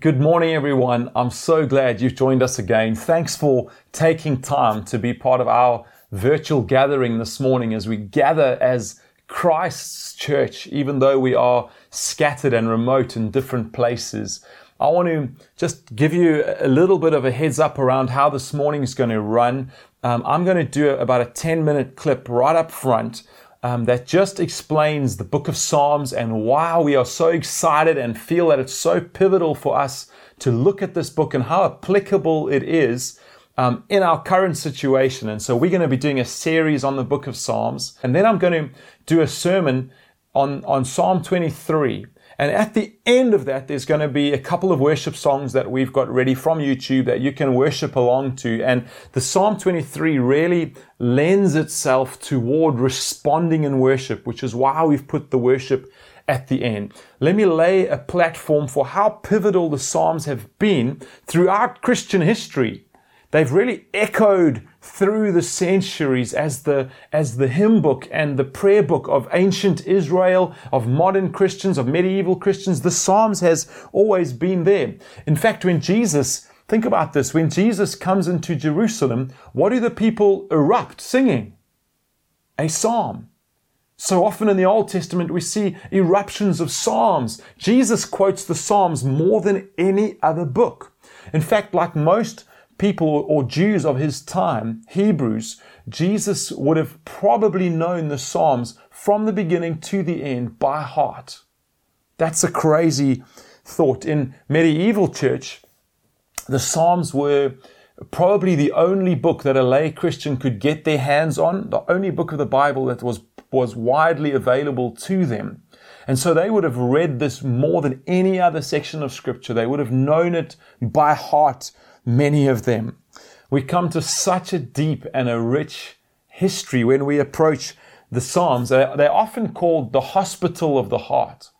Good morning, everyone. I'm so glad you've joined us again. Thanks for taking time to be part of our virtual gathering this morning as we gather as Christ's church, even though we are scattered and remote in different places. I want to just give you a little bit of a heads up around how this morning is going to run. Um, I'm going to do about a 10 minute clip right up front um, that just explains the book of Psalms and why we are so excited and feel that it's so pivotal for us to look at this book and how applicable it is um, in our current situation. And so we're going to be doing a series on the book of Psalms. And then I'm going to do a sermon on, on Psalm 23. And at the end of that, there's going to be a couple of worship songs that we've got ready from YouTube that you can worship along to. And the Psalm 23 really lends itself toward responding in worship, which is why we've put the worship at the end. Let me lay a platform for how pivotal the Psalms have been throughout Christian history. They've really echoed through the centuries as the, as the hymn book and the prayer book of ancient Israel, of modern Christians, of medieval Christians. The Psalms has always been there. In fact, when Jesus, think about this, when Jesus comes into Jerusalem, what do the people erupt singing? A psalm. So often in the Old Testament, we see eruptions of Psalms. Jesus quotes the Psalms more than any other book. In fact, like most people or Jews of his time, Hebrews, Jesus would have probably known the Psalms from the beginning to the end by heart. That's a crazy thought. In medieval church, the Psalms were probably the only book that a lay Christian could get their hands on, the only book of the Bible that was, was widely available to them. And so they would have read this more than any other section of scripture. They would have known it by heart many of them. We come to such a deep and a rich history when we approach the Psalms. They're often called the hospital of the heart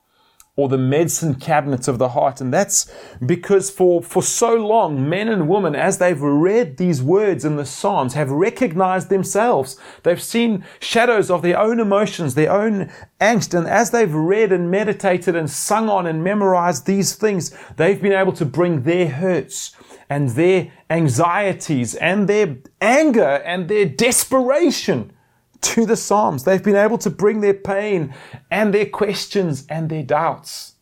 or the medicine cabinets of the heart. And that's because for, for so long, men and women, as they've read these words in the Psalms, have recognized themselves. They've seen shadows of their own emotions, their own angst. And as they've read and meditated and sung on and memorized these things, they've been able to bring their hurts and their anxieties and their anger and their desperation to the Psalms. They've been able to bring their pain and their questions and their doubts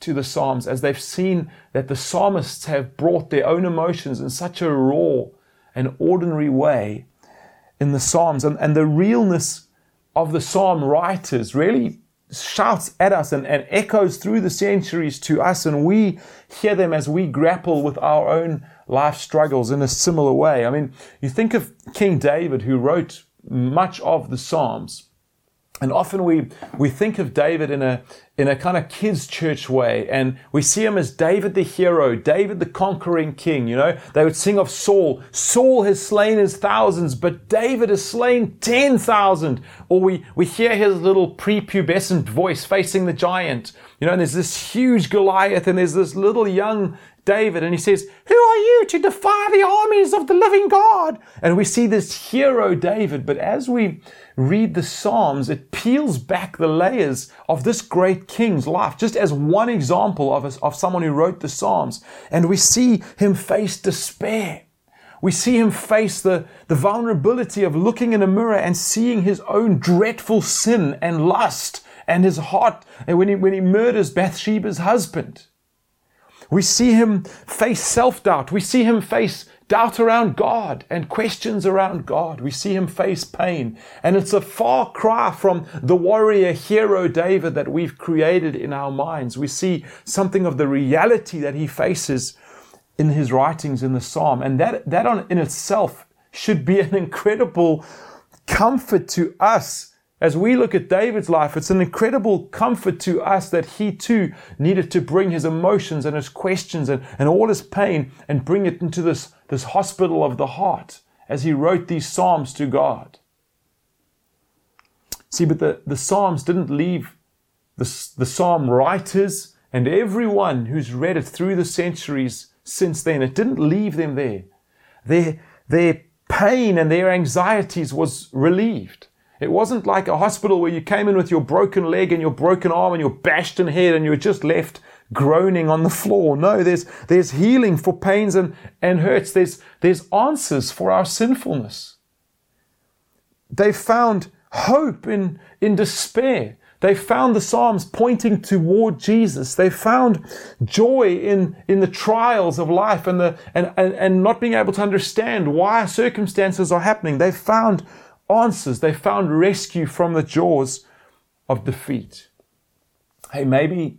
to the Psalms as they've seen that the psalmists have brought their own emotions in such a raw and ordinary way in the Psalms. And, and the realness of the Psalm writers really shouts at us and, and echoes through the centuries to us, and we hear them as we grapple with our own life struggles in a similar way. I mean, you think of King David, who wrote much of the Psalms. And often we, we think of David in a, in a kind of kids church way, and we see him as David the hero, David the conquering king. You know, they would sing of Saul. Saul has slain his thousands, but David has slain 10,000. Or we, we hear his little prepubescent voice facing the giant. You know, and there's this huge Goliath, and there's this little young David, and he says, Who are you to defy the armies of the living God? And we see this hero David, but as we read the Psalms, it peels back the layers of this great king's life, just as one example of, of someone who wrote the Psalms. And we see him face despair. We see him face the, the vulnerability of looking in a mirror and seeing his own dreadful sin and lust and his heart when he, when he murders Bathsheba's husband. We see him face self doubt. We see him face doubt around God and questions around God. We see him face pain. And it's a far cry from the warrior hero David that we've created in our minds. We see something of the reality that he faces in his writings in the psalm. And that, that on, in itself should be an incredible comfort to us as we look at David's life, it's an incredible comfort to us that he too needed to bring his emotions and his questions and, and all his pain and bring it into this, this hospital of the heart as he wrote these Psalms to God. See, but the, the Psalms didn't leave the, the Psalm writers and everyone who's read it through the centuries since then. It didn't leave them there. Their, their pain and their anxieties was relieved. It wasn't like a hospital where you came in with your broken leg and your broken arm and your bashed in head and you were just left groaning on the floor. No, there's, there's healing for pains and, and hurts. There's, there's answers for our sinfulness. They found hope in, in despair. They found the Psalms pointing toward Jesus. They found joy in, in the trials of life and, the, and, and, and not being able to understand why circumstances are happening. They found answers. They found rescue from the jaws of defeat. Hey, maybe,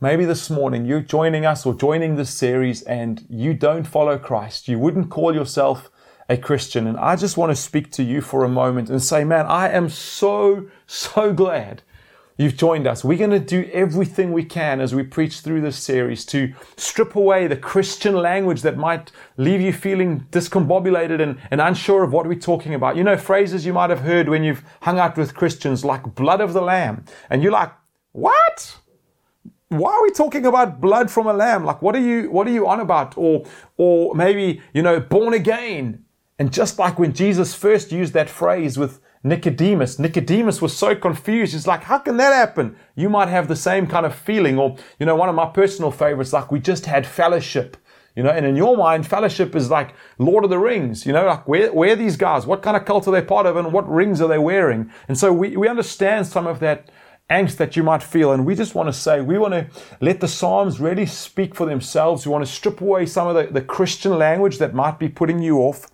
maybe this morning you're joining us or joining this series and you don't follow Christ. You wouldn't call yourself a Christian. And I just want to speak to you for a moment and say, man, I am so, so glad you've joined us. We're going to do everything we can as we preach through this series to strip away the Christian language that might leave you feeling discombobulated and, and unsure of what we're talking about. You know, phrases you might have heard when you've hung out with Christians like blood of the lamb. And you're like, what? Why are we talking about blood from a lamb? Like, what are you, what are you on about? Or, or maybe, you know, born again. And just like when Jesus first used that phrase with Nicodemus. Nicodemus was so confused. He's like, how can that happen? You might have the same kind of feeling. Or, you know, one of my personal favorites, like we just had fellowship. You know, and in your mind, fellowship is like Lord of the Rings. You know, like where, where these guys? What kind of cult are they part of and what rings are they wearing? And so we, we understand some of that angst that you might feel. And we just want to say, we want to let the Psalms really speak for themselves. We want to strip away some of the, the Christian language that might be putting you off.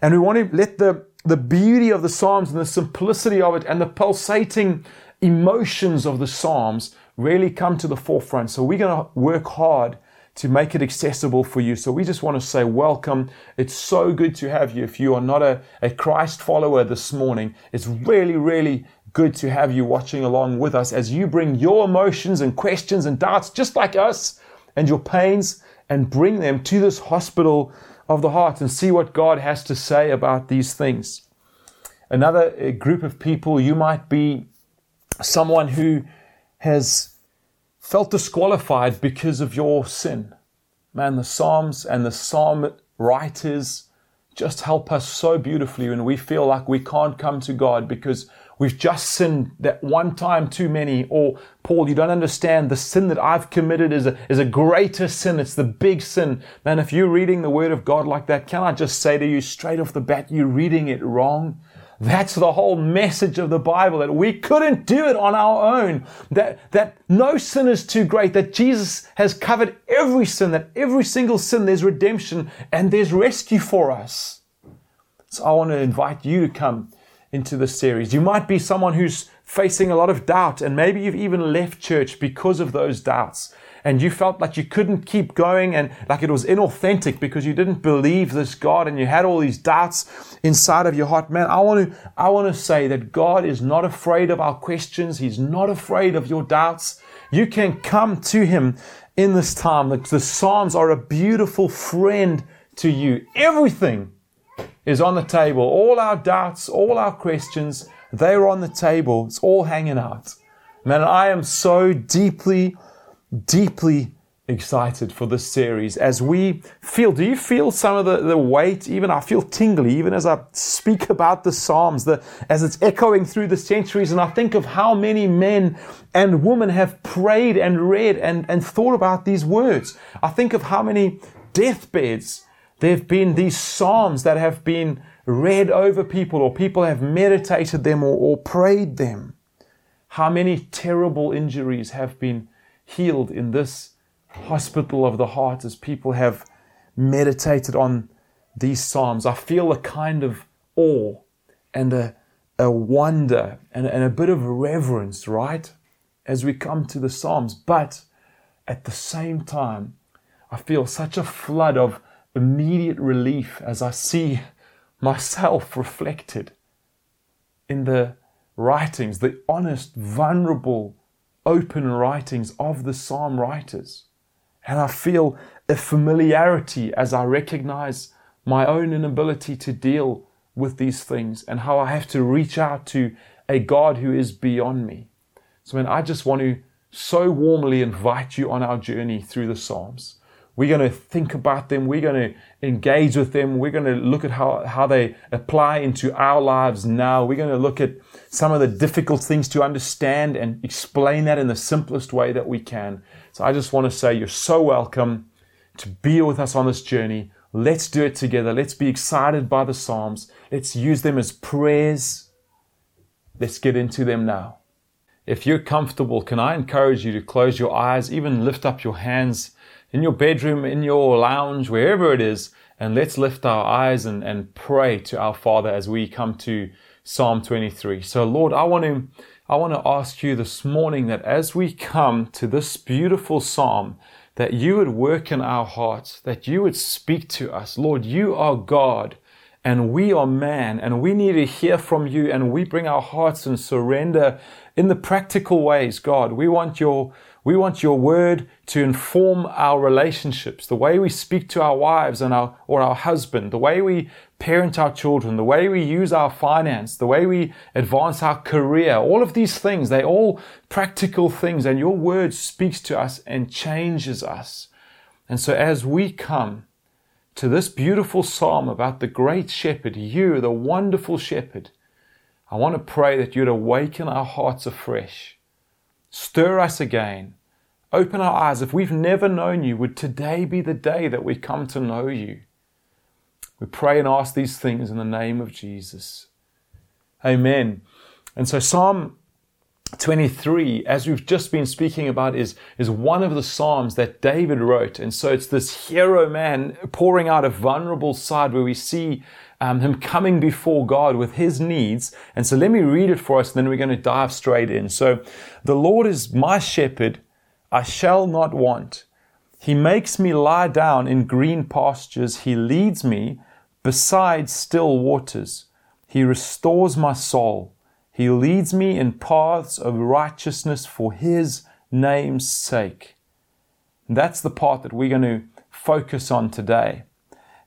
And we want to let the the beauty of the Psalms and the simplicity of it and the pulsating emotions of the Psalms really come to the forefront. So we're going to work hard to make it accessible for you. So we just want to say welcome. It's so good to have you. If you are not a, a Christ follower this morning, it's really, really good to have you watching along with us as you bring your emotions and questions and doubts, just like us, and your pains, and bring them to this hospital of the heart and see what God has to say about these things. Another uh, group of people, you might be someone who has felt disqualified because of your sin. Man, the Psalms and the Psalm writers just help us so beautifully when we feel like we can't come to God because we've just sinned that one time too many. Or, Paul, you don't understand. The sin that I've committed is a, is a greater sin. It's the big sin. Man, if you're reading the Word of God like that, can I just say to you straight off the bat, you're reading it wrong. That's the whole message of the Bible that we couldn't do it on our own. That, that no sin is too great. That Jesus has covered every sin, that every single sin there's redemption and there's rescue for us. So I want to invite you to come into this series. You might be someone who's facing a lot of doubt, and maybe you've even left church because of those doubts. And you felt like you couldn't keep going and like it was inauthentic because you didn't believe this God and you had all these doubts inside of your heart. Man, I want to, I want to say that God is not afraid of our questions. He's not afraid of your doubts. You can come to Him in this time. The, the Psalms are a beautiful friend to you. Everything is on the table. All our doubts, all our questions, they're on the table. It's all hanging out. Man, I am so deeply, deeply excited for this series as we feel. Do you feel some of the, the weight? Even I feel tingly, even as I speak about the Psalms, the, as it's echoing through the centuries. And I think of how many men and women have prayed and read and, and thought about these words. I think of how many deathbeds there have been these Psalms that have been read over people, or people have meditated them or, or prayed them. How many terrible injuries have been healed in this hospital of the heart as people have meditated on these Psalms? I feel a kind of awe and a, a wonder and, and a bit of reverence, right? As we come to the Psalms. But at the same time, I feel such a flood of immediate relief as I see myself reflected in the writings, the honest, vulnerable, open writings of the psalm writers. And I feel a familiarity as I recognize my own inability to deal with these things and how I have to reach out to a God who is beyond me. So, man, I just want to so warmly invite you on our journey through the Psalms we're going to think about them. We're going to engage with them. We're going to look at how, how they apply into our lives now. We're going to look at some of the difficult things to understand and explain that in the simplest way that we can. So I just want to say you're so welcome to be with us on this journey. Let's do it together. Let's be excited by the Psalms. Let's use them as prayers. Let's get into them now. If you're comfortable, can I encourage you to close your eyes, even lift up your hands in your bedroom, in your lounge, wherever it is, and let's lift our eyes and, and pray to our Father as we come to Psalm 23. So, Lord, I want to I want to ask you this morning that as we come to this beautiful psalm, that you would work in our hearts, that you would speak to us. Lord, you are God and we are man and we need to hear from you and we bring our hearts and surrender in the practical ways, God. We want your we want your word to inform our relationships, the way we speak to our wives and our, or our husband, the way we parent our children, the way we use our finance, the way we advance our career. All of these things, they're all practical things and your word speaks to us and changes us. And so as we come to this beautiful psalm about the great shepherd, you, the wonderful shepherd, I want to pray that you'd awaken our hearts afresh Stir us again. Open our eyes. If we've never known you, would today be the day that we come to know you? We pray and ask these things in the name of Jesus. Amen. And so Psalm 23, as we've just been speaking about, is, is one of the Psalms that David wrote. And so it's this hero man pouring out a vulnerable side where we see um, him coming before God with his needs. And so let me read it for us, and then we're going to dive straight in. So, the Lord is my shepherd, I shall not want. He makes me lie down in green pastures. He leads me beside still waters. He restores my soul. He leads me in paths of righteousness for his name's sake. And that's the part that we're going to focus on today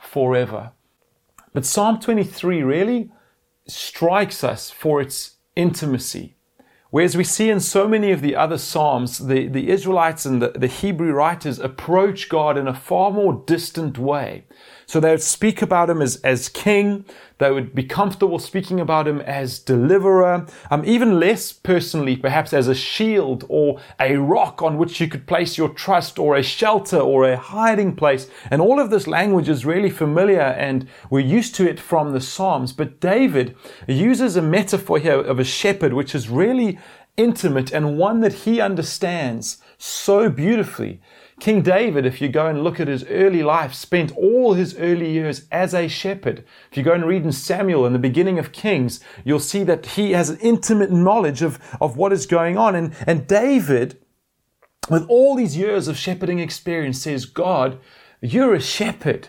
forever. But Psalm 23 really strikes us for its intimacy. Whereas we see in so many of the other Psalms, the, the Israelites and the, the Hebrew writers approach God in a far more distant way. So they would speak about him as, as king. They would be comfortable speaking about him as deliverer. Um, even less personally, perhaps as a shield or a rock on which you could place your trust or a shelter or a hiding place. And all of this language is really familiar and we're used to it from the Psalms. But David uses a metaphor here of a shepherd, which is really intimate and one that he understands so beautifully. King David, if you go and look at his early life, spent all his early years as a shepherd. If you go and read in Samuel in the beginning of Kings, you'll see that he has an intimate knowledge of, of what is going on. And, and David, with all these years of shepherding experience, says, God, you're a shepherd.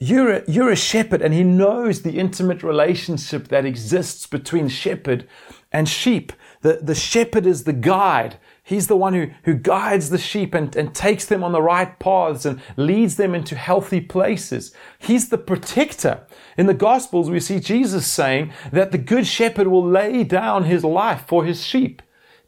You're a, you're a shepherd, and he knows the intimate relationship that exists between shepherd and sheep. The, the shepherd is the guide. He's the one who, who guides the sheep and, and takes them on the right paths and leads them into healthy places. He's the protector. In the Gospels, we see Jesus saying that the good shepherd will lay down his life for his sheep.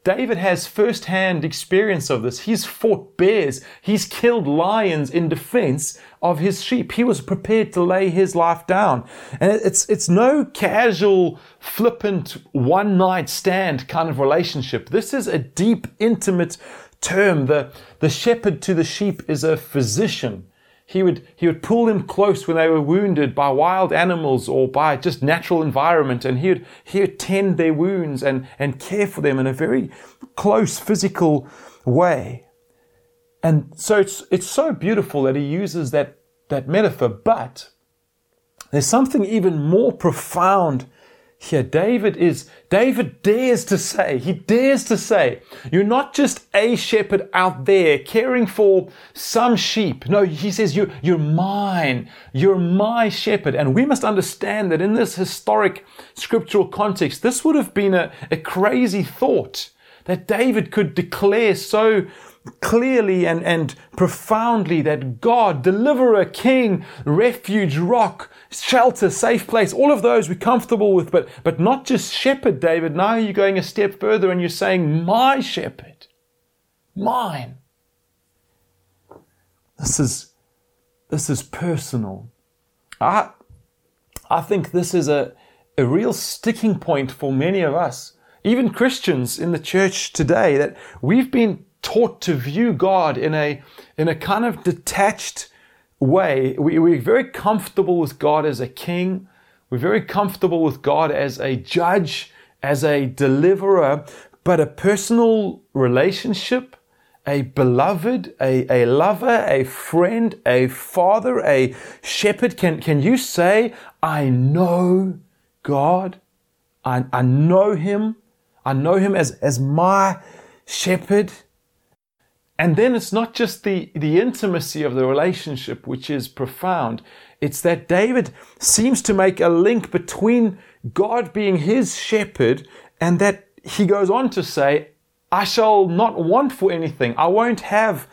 David has first-hand experience of this. He's fought bears. He's killed lions in defense of his sheep. He was prepared to lay his life down. And it's, it's no casual, flippant, one night stand kind of relationship. This is a deep, intimate term. The, the shepherd to the sheep is a physician. He would, he would pull them close when they were wounded by wild animals or by just natural environment, and he would, he would tend their wounds and, and care for them in a very close physical way. And so it's, it's so beautiful that he uses that, that metaphor, but there's something even more profound here, David is, David dares to say, he dares to say, you're not just a shepherd out there caring for some sheep. No, he says, you're, you're mine. You're my shepherd. And we must understand that in this historic scriptural context, this would have been a, a crazy thought that David could declare so clearly and, and profoundly that God, deliverer, king, refuge, rock, shelter, safe place, all of those we're comfortable with, but, but not just shepherd, David. Now you're going a step further and you're saying, my shepherd, mine. This is, this is personal. I, I think this is a, a real sticking point for many of us, even Christians in the church today, that we've been taught to view God in a, in a kind of detached way. We, we're very comfortable with God as a king. We're very comfortable with God as a judge, as a deliverer, but a personal relationship, a beloved, a, a lover, a friend, a father, a shepherd. Can, can you say, I know God? I, I know Him. I know Him as, as my shepherd. And then it's not just the, the intimacy of the relationship, which is profound. It's that David seems to make a link between God being his shepherd and that he goes on to say, I shall not want for anything. I won't have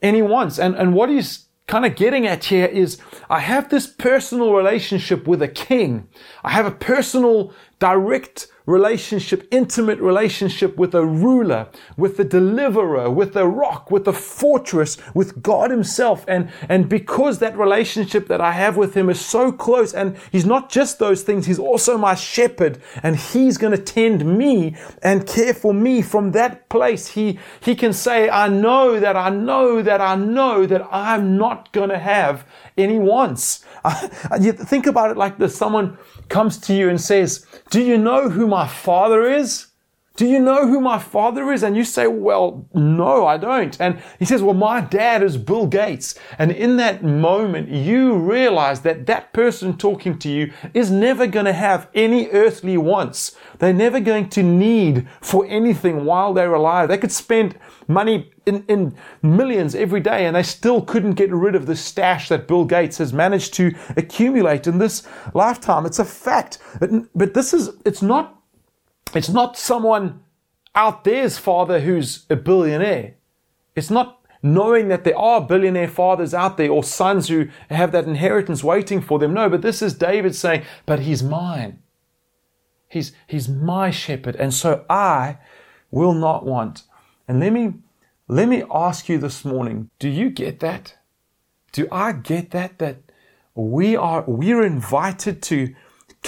any wants. And, and what he's kind of getting at here is I have this personal relationship with a king. I have a personal, direct relationship, intimate relationship with a ruler, with the deliverer, with the rock, with the fortress, with God Himself. And, and because that relationship that I have with Him is so close, and He's not just those things, He's also my shepherd, and He's going to tend me and care for me from that place. He, he can say, I know that I know that I know that I'm not going to have any wants. think about it like this. Someone comes to you and says, Do you know who my father is? Do you know who my father is? And you say, Well, no, I don't. And he says, Well, my dad is Bill Gates. And in that moment, you realize that that person talking to you is never going to have any earthly wants. They're never going to need for anything while they're alive. They could spend money in, in millions every day and they still couldn't get rid of the stash that Bill Gates has managed to accumulate in this lifetime. It's a fact. But, but this is, it's not, it's not someone out there's father who's a billionaire. It's not knowing that there are billionaire fathers out there or sons who have that inheritance waiting for them. No, but this is David saying, but he's mine. He's, he's my shepherd. And so I will not want. And let me, let me ask you this morning, do you get that? Do I get that? That we are, we're invited to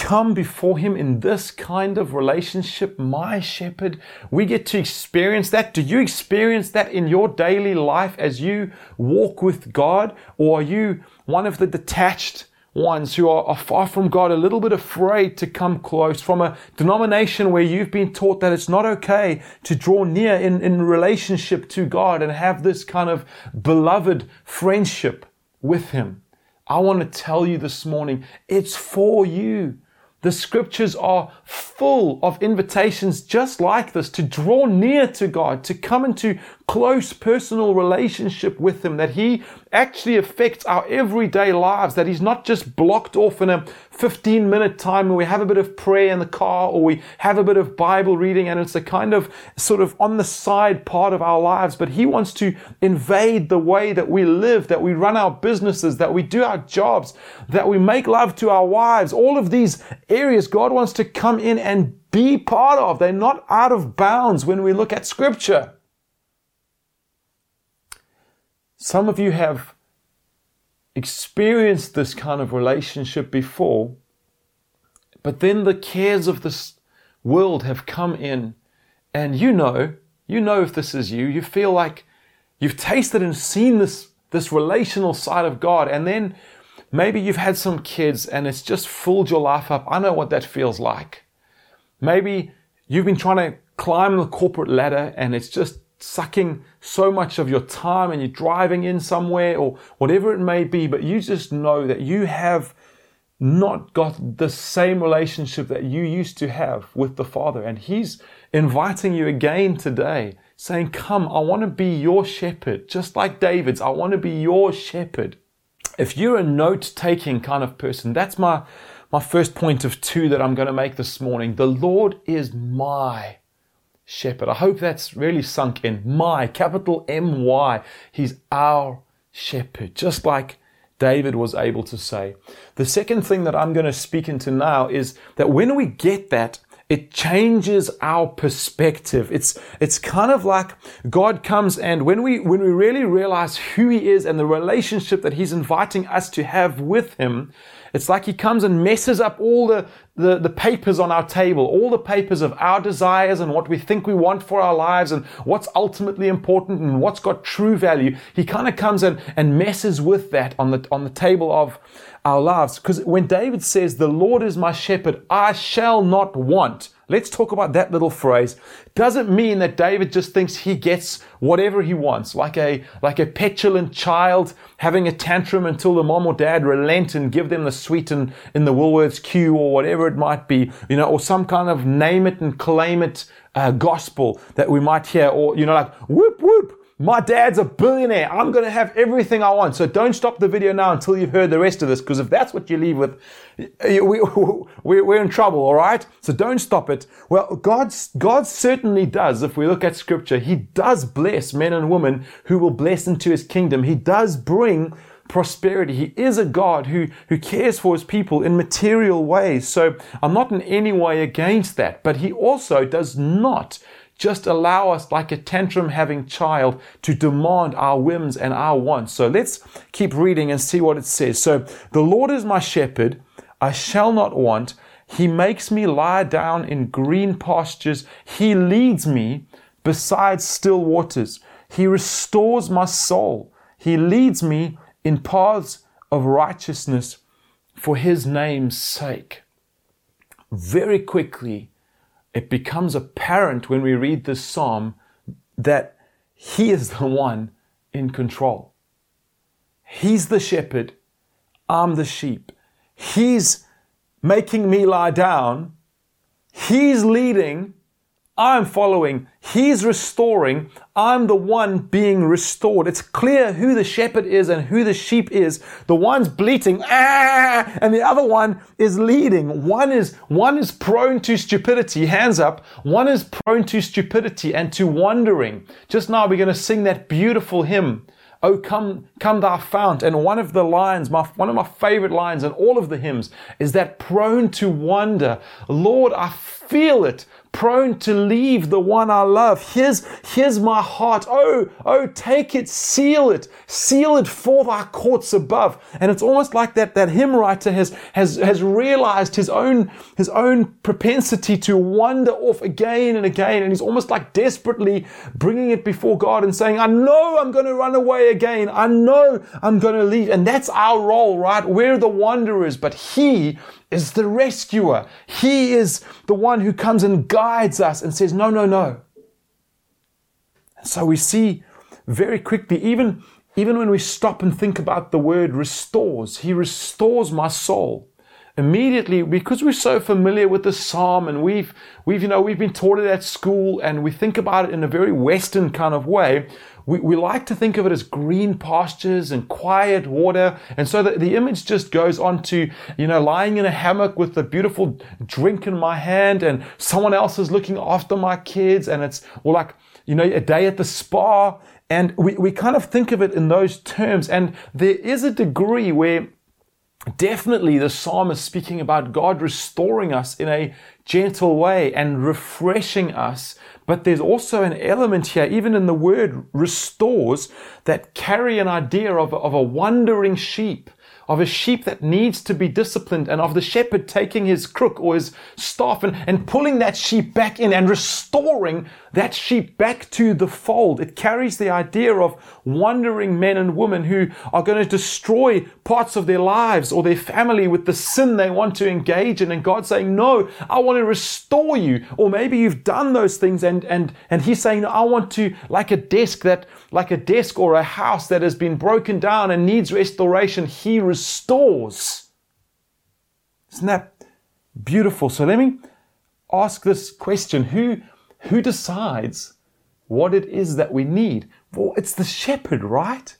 come before him in this kind of relationship, my shepherd. We get to experience that. Do you experience that in your daily life as you walk with God? Or are you one of the detached ones who are, are, far from God, a little bit afraid to come close, from a denomination where you've been taught that it's not okay to draw near in, in relationship to God and have this kind of beloved friendship with Him. I want to tell you this morning, it's for you. The scriptures are full of invitations just like this to draw near to God, to come into close personal relationship with Him, that He actually affects our everyday lives, that He's not just blocked off in a 15 minute time where we have a bit of prayer in the car or we have a bit of Bible reading and it's a kind of sort of on the side part of our lives, but He wants to invade the way that we live, that we run our businesses, that we do our jobs, that we make love to our wives. All of these areas God wants to come in and be part of. They're not out of bounds when we look at Scripture. Some of you have experienced this kind of relationship before, but then the cares of this world have come in, and you know, you know if this is you, you feel like you've tasted and seen this, this relational side of God, and then maybe you've had some kids and it's just filled your life up. I know what that feels like. Maybe you've been trying to climb the corporate ladder and it's just sucking so much of your time and you're driving in somewhere or whatever it may be, but you just know that you have not got the same relationship that you used to have with the Father. And He's inviting you again today, saying, Come, I want to be your shepherd, just like David's. I want to be your shepherd. If you're a note taking kind of person, that's my, my first point of two that I'm going to make this morning. The Lord is my shepherd. I hope that's really sunk in. My, capital M Y. He's our shepherd, just like David was able to say. The second thing that I'm going to speak into now is that when we get that, it changes our perspective. It's, it's kind of like God comes and when we, when we really realize who He is and the relationship that He's inviting us to have with Him, it's like He comes and messes up all the, the, the papers on our table, all the papers of our desires and what we think we want for our lives and what's ultimately important and what's got true value. He kind of comes and, and messes with that on the, on the table of, our lives. Because when David says, The Lord is my shepherd, I shall not want. Let's talk about that little phrase. Doesn't mean that David just thinks he gets whatever he wants, like a, like a petulant child having a tantrum until the mom or dad relent and give them the sweet in, in the Woolworths queue or whatever it might be, you know, or some kind of name it and claim it uh, gospel that we might hear, or, you know, like whoop, whoop, my dad's a billionaire. I'm going to have everything I want. So don't stop the video now until you've heard the rest of this, because if that's what you leave with, we, we're in trouble, all right? So don't stop it. Well, God, God certainly does. If we look at scripture, He does bless men and women who will bless into His kingdom. He does bring prosperity. He is a God who, who cares for his people in material ways. So I'm not in any way against that, but he also does not just allow us, like a tantrum having child, to demand our whims and our wants. So let's keep reading and see what it says. So the Lord is my shepherd, I shall not want. He makes me lie down in green pastures. He leads me beside still waters. He restores my soul. He leads me in paths of righteousness for his name's sake. Very quickly, it becomes apparent when we read this psalm that he is the one in control. He's the shepherd. I'm the sheep. He's making me lie down. He's leading. I'm following. He's restoring. I'm the one being restored. It's clear who the shepherd is and who the sheep is. The one's bleating, ah, and the other one is leading. One is, one is prone to stupidity, hands up. One is prone to stupidity and to wandering. Just now we're going to sing that beautiful hymn. Oh, come, come thou fount. And one of the lines, my, one of my favorite lines in all of the hymns is that prone to wander. Lord, I feel it prone to leave the one I love. Here's, here's my heart. Oh, oh, take it, seal it, seal it for thy courts above. And it's almost like that, that hymn writer has, has, has realized his own, his own propensity to wander off again and again. And he's almost like desperately bringing it before God and saying, I know I'm going to run away again. I know I'm going to leave. And that's our role, right? We're the wanderers, but he is the rescuer. He is the one who comes and guides us and says, No, no, no. And so we see very quickly, even, even when we stop and think about the word restores, He restores my soul. Immediately, because we're so familiar with the psalm and we've, we've, you know, we've been taught it at school and we think about it in a very Western kind of way, we, we like to think of it as green pastures and quiet water. And so the, the image just goes on to, you know, lying in a hammock with a beautiful drink in my hand and someone else is looking after my kids. And it's, or like, you know, a day at the spa. And we, we kind of think of it in those terms. And there is a degree where definitely the psalm is speaking about God restoring us in a gentle way and refreshing us but there's also an element here, even in the word restores, that carry an idea of, of a wandering sheep of a sheep that needs to be disciplined and of the shepherd taking his crook or his staff and, and pulling that sheep back in and restoring that sheep back to the fold. It carries the idea of wandering men and women who are going to destroy parts of their lives or their family with the sin they want to engage in. And God saying, no, I want to restore you. Or maybe you've done those things and, and, and he's saying, I want to, like a desk that, like a desk or a house that has been broken down and needs restoration, he restores. Isn't that beautiful? So let me ask this question Who, who decides what it is that we need? Well, it's the shepherd, right?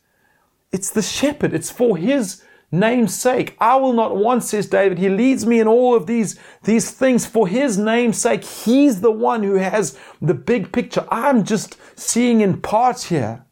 It's the shepherd. It's for his name's sake. I will not want, says David. He leads me in all of these, these things for his name's sake. He's the one who has the big picture. I'm just seeing in parts here.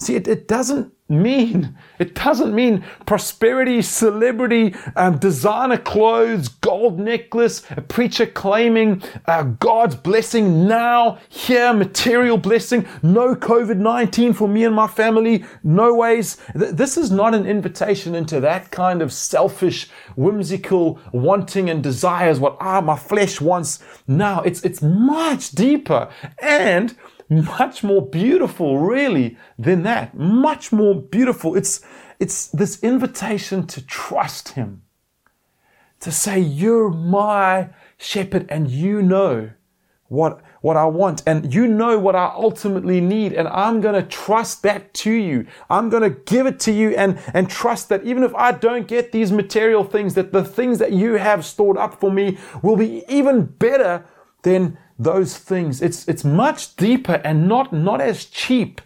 See, it, it doesn't mean. It doesn't mean prosperity, celebrity, um, designer clothes, gold necklace, a preacher claiming uh, God's blessing now, here, material blessing, no COVID 19 for me and my family, no ways. Th- this is not an invitation into that kind of selfish, whimsical wanting and desires, what ah, my flesh wants now. It's, it's much deeper. And much more beautiful, really, than that. Much more beautiful. It's, it's this invitation to trust Him, to say, You're my shepherd and you know what, what I want and you know what I ultimately need and I'm going to trust that to you. I'm going to give it to you and, and trust that even if I don't get these material things, that the things that you have stored up for me will be even better than those things. It's, it's much deeper and not, not as cheap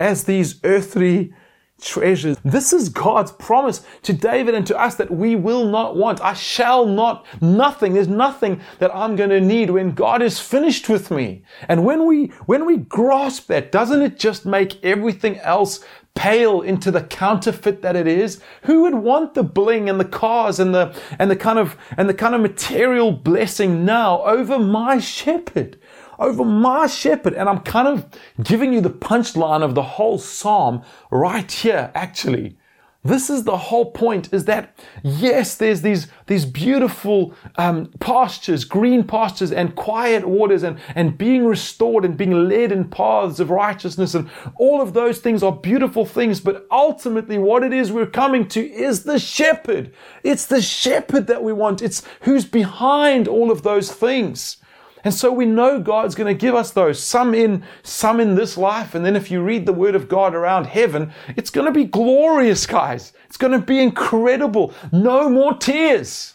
as these earthly treasures. This is God's promise to David and to us that we will not want. I shall not, nothing, there's nothing that I'm going to need when God is finished with me. And when we, when we grasp that, doesn't it just make everything else pale into the counterfeit that it is? Who would want the bling and the cars and the, and the kind of, and the kind of material blessing now over my shepherd? Over my shepherd. And I'm kind of giving you the punchline of the whole psalm right here, actually. This is the whole point is that yes, there's these, these beautiful um, pastures, green pastures and quiet waters and, and being restored and being led in paths of righteousness and all of those things are beautiful things. But ultimately what it is we're coming to is the shepherd. It's the shepherd that we want. It's who's behind all of those things. And so we know God's going to give us those, some in, some in this life. And then if you read the word of God around heaven, it's going to be glorious, guys. It's going to be incredible. No more tears.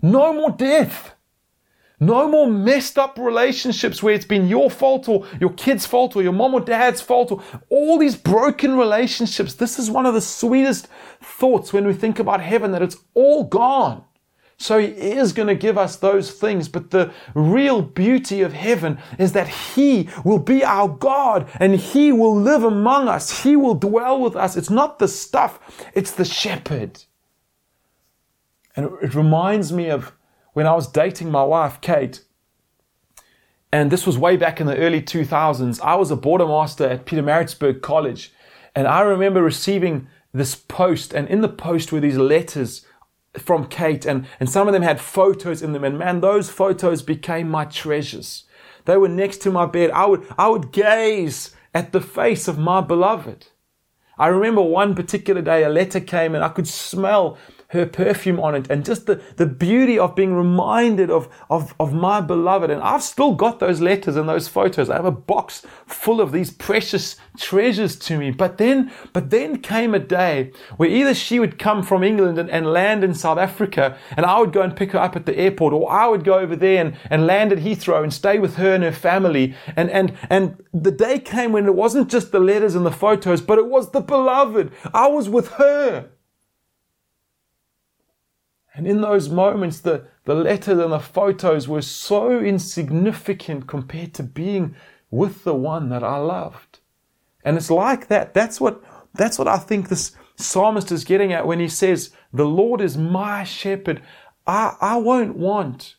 No more death. No more messed up relationships where it's been your fault or your kid's fault or your mom or dad's fault or all these broken relationships. This is one of the sweetest thoughts when we think about heaven that it's all gone. So He is going to give us those things. But the real beauty of heaven is that He will be our God and He will live among us. He will dwell with us. It's not the stuff, it's the shepherd. And it reminds me of when I was dating my wife, Kate. And this was way back in the early 2000s. I was a border master at Pietermaritzburg College. And I remember receiving this post, and in the post were these letters from Kate, and, and some of them had photos in them. And man, those photos became my treasures. They were next to my bed. I would, I would gaze at the face of my beloved. I remember one particular day a letter came and I could smell her perfume on it and just the, the beauty of being reminded of, of, of my beloved. And I've still got those letters and those photos. I have a box full of these precious treasures to me. But then, but then came a day where either she would come from England and, and land in South Africa and I would go and pick her up at the airport or I would go over there and, and land at Heathrow and stay with her and her family. And, and, and the day came when it wasn't just the letters and the photos, but it was the beloved. I was with her. And in those moments, the, the letters and the photos were so insignificant compared to being with the one that I loved. And it's like that. That's what, that's what I think this psalmist is getting at when he says, The Lord is my shepherd. I, I won't want.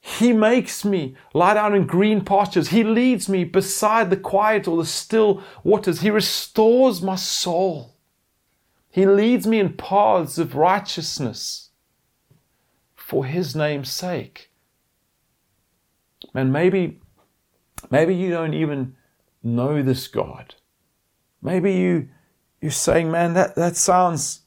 He makes me lie down in green pastures. He leads me beside the quiet or the still waters. He restores my soul. He leads me in paths of righteousness for his name's sake. Man, maybe, maybe you don't even know this God. Maybe you, you're saying, man, that, that sounds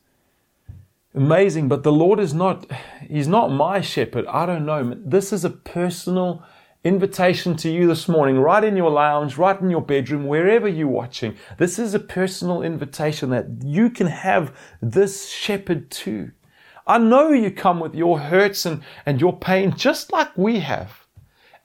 amazing, but the Lord is not, He's not my shepherd. I don't know. This is a personal invitation to you this morning, right in your lounge, right in your bedroom, wherever you're watching. This is a personal invitation that you can have this shepherd too. I know you come with your hurts and, and your pain just like we have.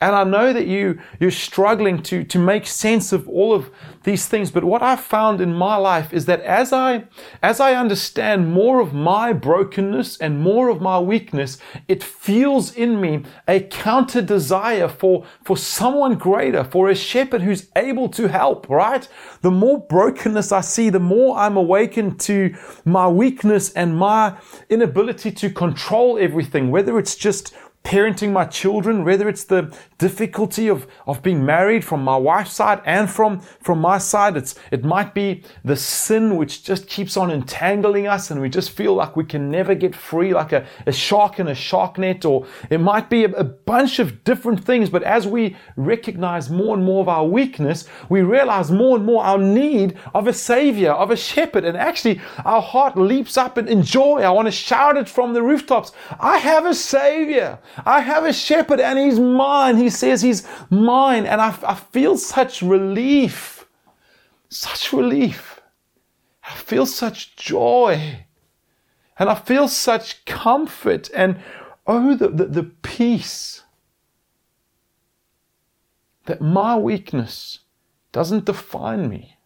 And I know that you, you're struggling to, to make sense of all of these things. But what I've found in my life is that as I, as I understand more of my brokenness and more of my weakness, it fuels in me a counter desire for, for someone greater, for a shepherd who's able to help, right? The more brokenness I see, the more I'm awakened to my weakness and my inability to control everything, whether it's just parenting my children, whether it's the difficulty of, of being married from my wife's side and from, from my side, it's, it might be the sin which just keeps on entangling us and we just feel like we can never get free, like a, a shark in a shark net, or it might be a, a bunch of different things. But as we recognize more and more of our weakness, we realize more and more our need of a savior, of a shepherd. And actually, our heart leaps up in joy. I want to shout it from the rooftops. I have a savior. I have a shepherd and he's mine. He says he's mine. And I, I feel such relief. Such relief. I feel such joy. And I feel such comfort and oh, the, the, the peace that my weakness doesn't define me.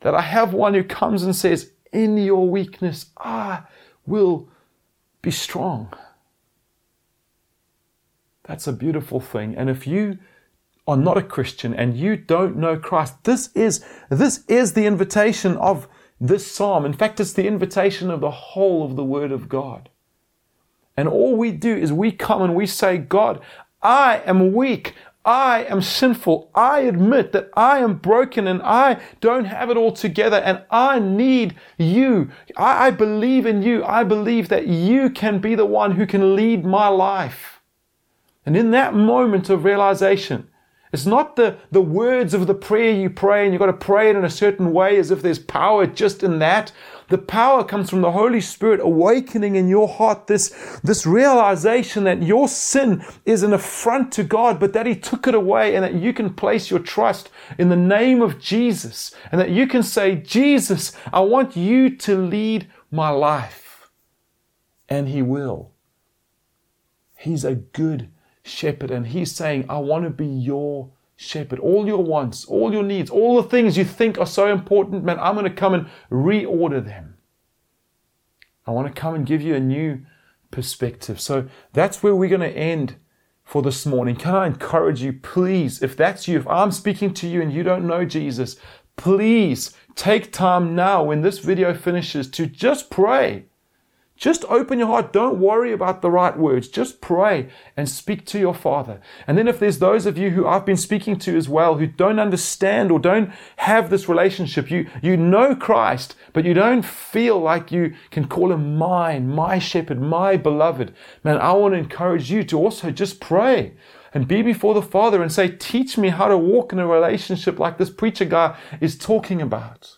That I have one who comes and says, In your weakness, I will be strong. That's a beautiful thing. And if you are not a Christian and you don't know Christ, this is, this is the invitation of this psalm. In fact, it's the invitation of the whole of the Word of God. And all we do is we come and we say, God, I am weak. I am sinful. I admit that I am broken and I don't have it all together and I need you. I, I believe in you. I believe that you can be the one who can lead my life. And in that moment of realization, it's not the, the words of the prayer you pray and you've got to pray it in a certain way as if there's power just in that. The power comes from the Holy Spirit awakening in your heart this, this realization that your sin is an affront to God, but that He took it away and that you can place your trust in the name of Jesus and that you can say, Jesus, I want you to lead my life. And He will. He's a good shepherd. And he's saying, I want to be your shepherd. All your wants, all your needs, all the things you think are so important, man, I'm going to come and reorder them. I want to come and give you a new perspective. So that's where we're going to end for this morning. Can I encourage you, please, if that's you, if I'm speaking to you and you don't know Jesus, please take time now when this video finishes to just pray. Just open your heart. Don't worry about the right words. Just pray and speak to your Father. And then if there's those of you who I've been speaking to as well who don't understand or don't have this relationship, you, you know Christ, but you don't feel like you can call him mine, my shepherd, my beloved. Man, I want to encourage you to also just pray and be before the Father and say, teach me how to walk in a relationship like this preacher guy is talking about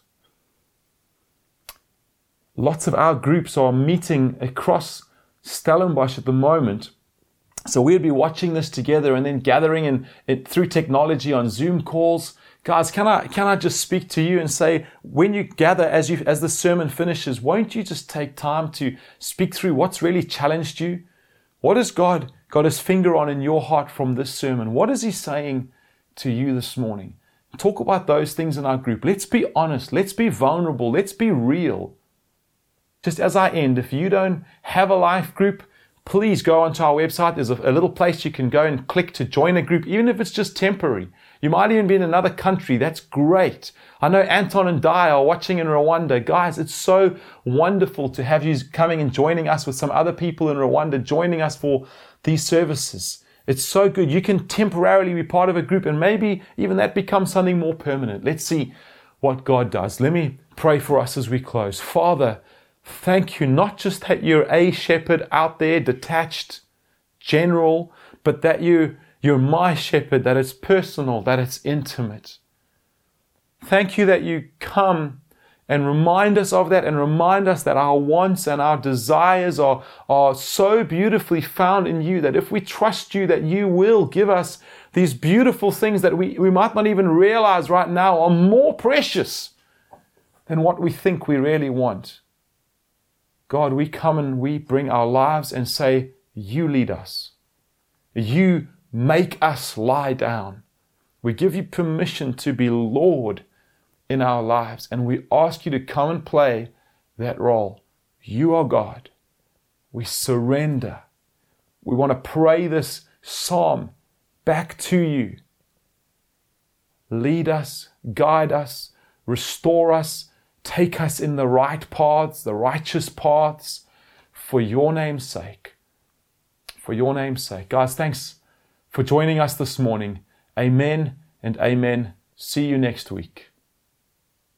lots of our groups are meeting across Stellenbosch at the moment. So we'd be watching this together and then gathering in it through technology on Zoom calls. Guys, can I can I just speak to you and say when you gather as you as the sermon finishes, won't you just take time to speak through what's really challenged you? What has God got his finger on in your heart from this sermon? What is he saying to you this morning? Talk about those things in our group. Let's be honest. Let's be vulnerable. Let's be real. Just as I end, if you don't have a life group, please go onto our website. There's a, little place you can go and click to join a group, even if it's just temporary. You might even be in another country. That's great. I know Anton and Di are watching in Rwanda. Guys, it's so wonderful to have you coming and joining us with some other people in Rwanda, joining us for these services. It's so good. You can temporarily be part of a group and maybe even that becomes something more permanent. Let's see what God does. Let me pray for us as we close. Father, Thank you, not just that you're a shepherd out there, detached, general, but that you, you're my shepherd, that it's personal, that it's intimate. Thank you that you come and remind us of that and remind us that our wants and our desires are, are so beautifully found in you that if we trust you, that you will give us these beautiful things that we, we might not even realize right now are more precious than what we think we really want. God, we come and we bring our lives and say, You lead us. You make us lie down. We give you permission to be Lord in our lives, and we ask you to come and play that role. You are God. We surrender. We want to pray this psalm back to you. Lead us, guide us, restore us, take us in the right paths, the righteous paths, for your name's sake. For your name's sake. Guys, thanks for joining us this morning. Amen and amen. See you next week.